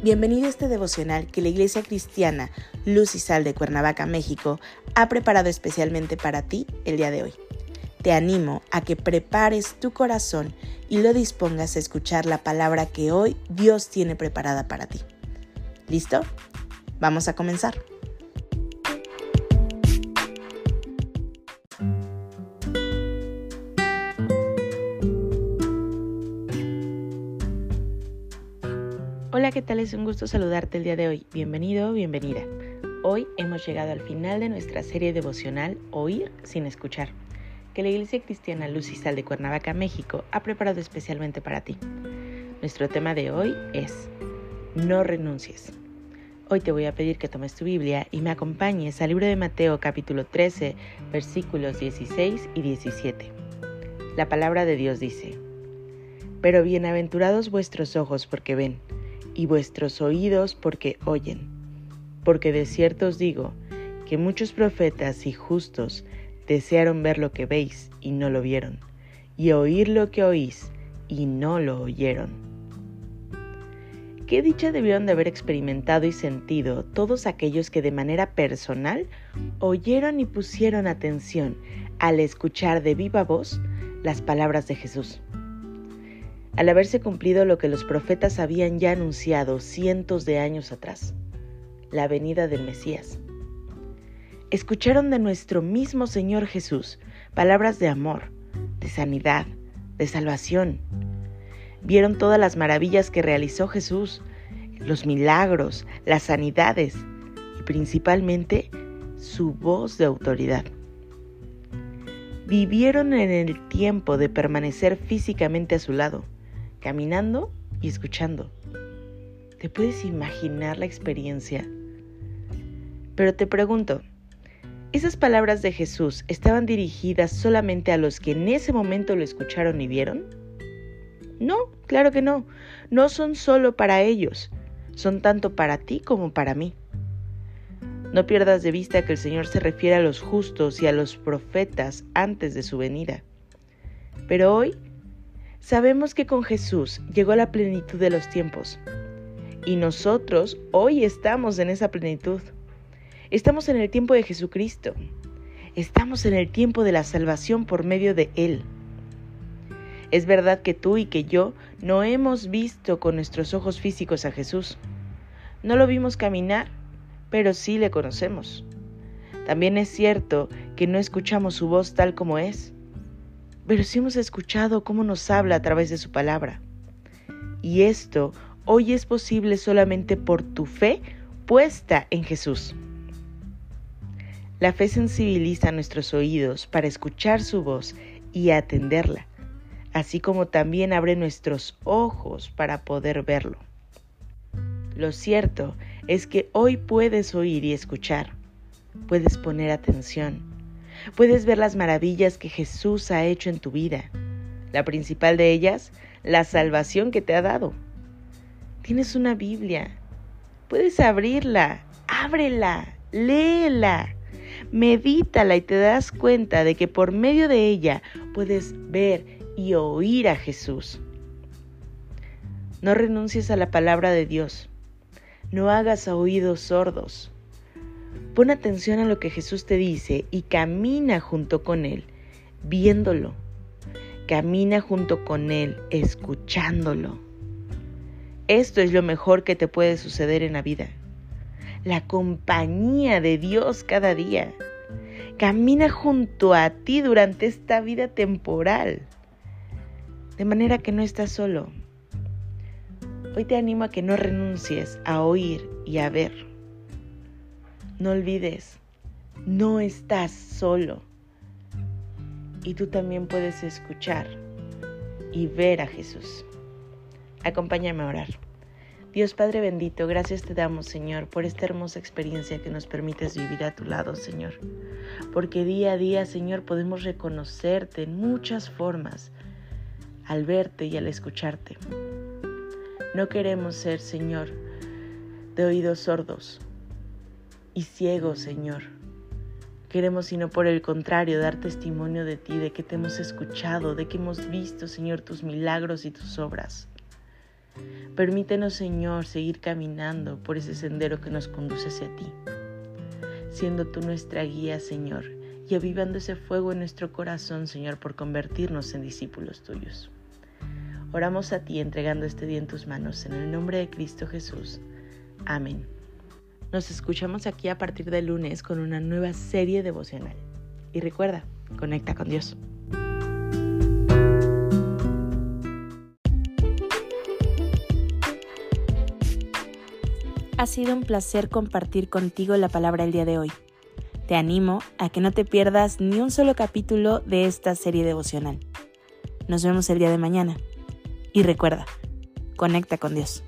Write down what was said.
Bienvenido a este devocional que la Iglesia Cristiana Luz y Sal de Cuernavaca, México, ha preparado especialmente para ti el día de hoy. Te animo a que prepares tu corazón y lo dispongas a escuchar la palabra que hoy Dios tiene preparada para ti. ¿Listo? Vamos a comenzar. Hola, ¿qué tal? Es un gusto saludarte el día de hoy. Bienvenido, bienvenida. Hoy hemos llegado al final de nuestra serie devocional Oír sin escuchar, que la Iglesia Cristiana Luz y Sal de Cuernavaca, México, ha preparado especialmente para ti. Nuestro tema de hoy es No renuncies. Hoy te voy a pedir que tomes tu Biblia y me acompañes al libro de Mateo capítulo 13, versículos 16 y 17. La palabra de Dios dice, Pero bienaventurados vuestros ojos porque ven y vuestros oídos porque oyen. Porque de cierto os digo que muchos profetas y justos desearon ver lo que veis y no lo vieron, y oír lo que oís y no lo oyeron. Qué dicha debieron de haber experimentado y sentido todos aquellos que de manera personal oyeron y pusieron atención al escuchar de viva voz las palabras de Jesús al haberse cumplido lo que los profetas habían ya anunciado cientos de años atrás, la venida del Mesías. Escucharon de nuestro mismo Señor Jesús palabras de amor, de sanidad, de salvación. Vieron todas las maravillas que realizó Jesús, los milagros, las sanidades y principalmente su voz de autoridad vivieron en el tiempo de permanecer físicamente a su lado caminando y escuchando. ¿Te puedes imaginar la experiencia? Pero te pregunto, ¿esas palabras de Jesús estaban dirigidas solamente a los que en ese momento lo escucharon y vieron? No, claro que no. No son solo para ellos, son tanto para ti como para mí. No pierdas de vista que el Señor se refiere a los justos y a los profetas antes de su venida. Pero hoy Sabemos que con Jesús llegó la plenitud de los tiempos y nosotros hoy estamos en esa plenitud. Estamos en el tiempo de Jesucristo. Estamos en el tiempo de la salvación por medio de Él. Es verdad que tú y que yo no hemos visto con nuestros ojos físicos a Jesús. No lo vimos caminar, pero sí le conocemos. También es cierto que no escuchamos su voz tal como es pero sí hemos escuchado cómo nos habla a través de su palabra. Y esto hoy es posible solamente por tu fe puesta en Jesús. La fe sensibiliza nuestros oídos para escuchar su voz y atenderla, así como también abre nuestros ojos para poder verlo. Lo cierto es que hoy puedes oír y escuchar, puedes poner atención Puedes ver las maravillas que Jesús ha hecho en tu vida. La principal de ellas, la salvación que te ha dado. Tienes una Biblia. Puedes abrirla, ábrela, léela, medítala y te das cuenta de que por medio de ella puedes ver y oír a Jesús. No renuncies a la palabra de Dios. No hagas oídos sordos. Pon atención a lo que Jesús te dice y camina junto con Él, viéndolo. Camina junto con Él, escuchándolo. Esto es lo mejor que te puede suceder en la vida. La compañía de Dios cada día. Camina junto a ti durante esta vida temporal. De manera que no estás solo. Hoy te animo a que no renuncies a oír y a ver no olvides, no estás solo. Y tú también puedes escuchar y ver a Jesús. Acompáñame a orar. Dios Padre bendito, gracias te damos, Señor, por esta hermosa experiencia que nos permites vivir a tu lado, Señor. Porque día a día, Señor, podemos reconocerte en muchas formas al verte y al escucharte. No queremos ser, Señor, de oídos sordos, y ciego, Señor. Queremos, sino por el contrario, dar testimonio de ti, de que te hemos escuchado, de que hemos visto, Señor, tus milagros y tus obras. Permítenos, Señor, seguir caminando por ese sendero que nos conduce hacia ti, siendo tú nuestra guía, Señor, y avivando ese fuego en nuestro corazón, Señor, por convertirnos en discípulos tuyos. Oramos a ti entregando este día en tus manos, en el nombre de Cristo Jesús. Amén. Nos escuchamos aquí a partir de lunes con una nueva serie devocional. Y recuerda, conecta con Dios. Ha sido un placer compartir contigo la palabra el día de hoy. Te animo a que no te pierdas ni un solo capítulo de esta serie devocional. Nos vemos el día de mañana. Y recuerda, conecta con Dios.